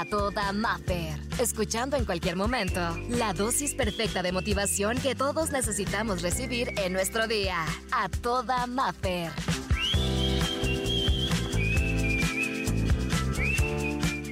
a toda Maffer. Escuchando en cualquier momento la dosis perfecta de motivación que todos necesitamos recibir en nuestro día. A toda Maffer.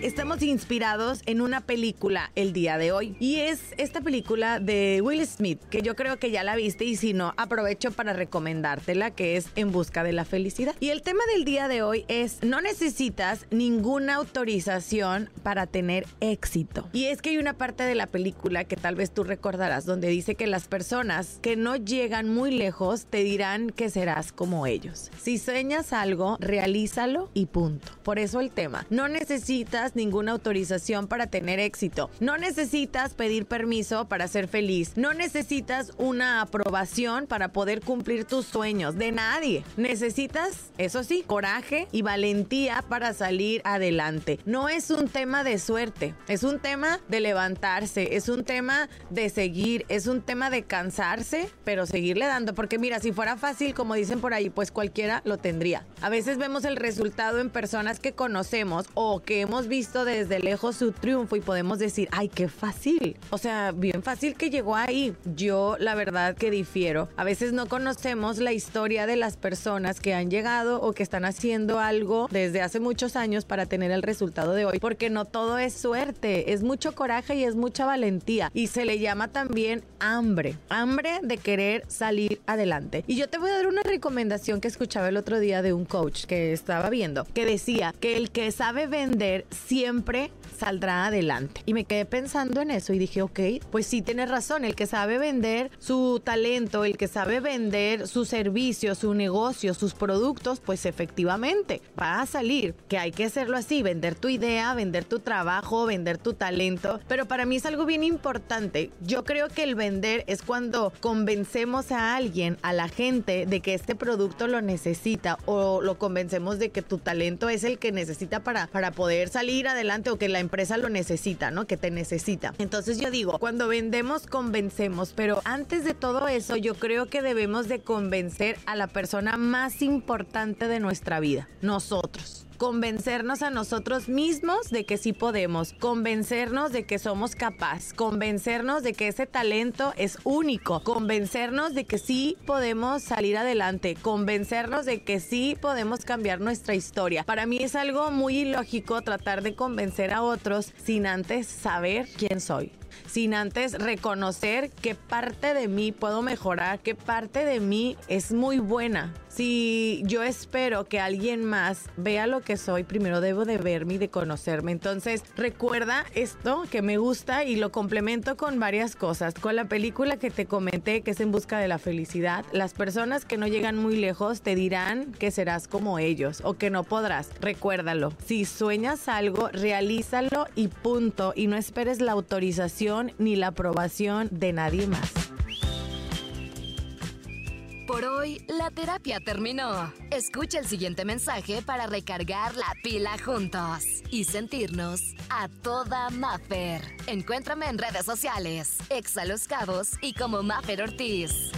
Estamos inspirados en una película el día de hoy y es esta película de Will Smith que yo creo que ya la viste y si no aprovecho para recomendártela que es En busca de la felicidad. Y el tema del día de hoy es no necesitas ninguna autorización para tener éxito. Y es que hay una parte de la película que tal vez tú recordarás donde dice que las personas que no llegan muy lejos te dirán que serás como ellos. Si sueñas algo, realízalo y punto. Por eso el tema, no necesitas ninguna autorización para tener éxito. No necesitas pedir permiso para ser feliz. No necesitas una aprobación para poder cumplir tus sueños. De nadie. Necesitas, eso sí, coraje y valentía para salir adelante. No es un tema de suerte. Es un tema de levantarse. Es un tema de seguir. Es un tema de cansarse, pero seguirle dando. Porque mira, si fuera fácil, como dicen por ahí, pues cualquiera lo tendría. A veces vemos el resultado en personas que conocemos o que hemos visto visto desde lejos su triunfo y podemos decir, ay, qué fácil. O sea, bien fácil que llegó ahí. Yo la verdad que difiero. A veces no conocemos la historia de las personas que han llegado o que están haciendo algo desde hace muchos años para tener el resultado de hoy, porque no todo es suerte, es mucho coraje y es mucha valentía. Y se le llama también hambre, hambre de querer salir adelante. Y yo te voy a dar una recomendación que escuchaba el otro día de un coach que estaba viendo, que decía que el que sabe vender siempre saldrá adelante. Y me quedé pensando en eso y dije, ok, pues sí tienes razón, el que sabe vender su talento, el que sabe vender su servicio, su negocio, sus productos, pues efectivamente va a salir. Que hay que hacerlo así, vender tu idea, vender tu trabajo, vender tu talento. Pero para mí es algo bien importante. Yo creo que el vender es cuando convencemos a alguien, a la gente, de que este producto lo necesita o lo convencemos de que tu talento es el que necesita para, para poder salir adelante o que la empresa lo necesita, ¿no? Que te necesita. Entonces yo digo, cuando vendemos, convencemos, pero antes de todo eso, yo creo que debemos de convencer a la persona más importante de nuestra vida, nosotros convencernos a nosotros mismos de que sí podemos, convencernos de que somos capaz, convencernos de que ese talento es único, convencernos de que sí podemos salir adelante, convencernos de que sí podemos cambiar nuestra historia. Para mí es algo muy ilógico tratar de convencer a otros sin antes saber quién soy sin antes reconocer qué parte de mí puedo mejorar, qué parte de mí es muy buena. Si yo espero que alguien más vea lo que soy, primero debo de verme y de conocerme. Entonces, recuerda esto que me gusta y lo complemento con varias cosas. Con la película que te comenté, que es En Busca de la Felicidad, las personas que no llegan muy lejos te dirán que serás como ellos o que no podrás. Recuérdalo. Si sueñas algo, realízalo y punto. Y no esperes la autorización ni la aprobación de nadie más. Por hoy, la terapia terminó. Escucha el siguiente mensaje para recargar la pila juntos y sentirnos a toda Maffer. Encuéntrame en redes sociales, Exa Los Cabos y como Maffer Ortiz.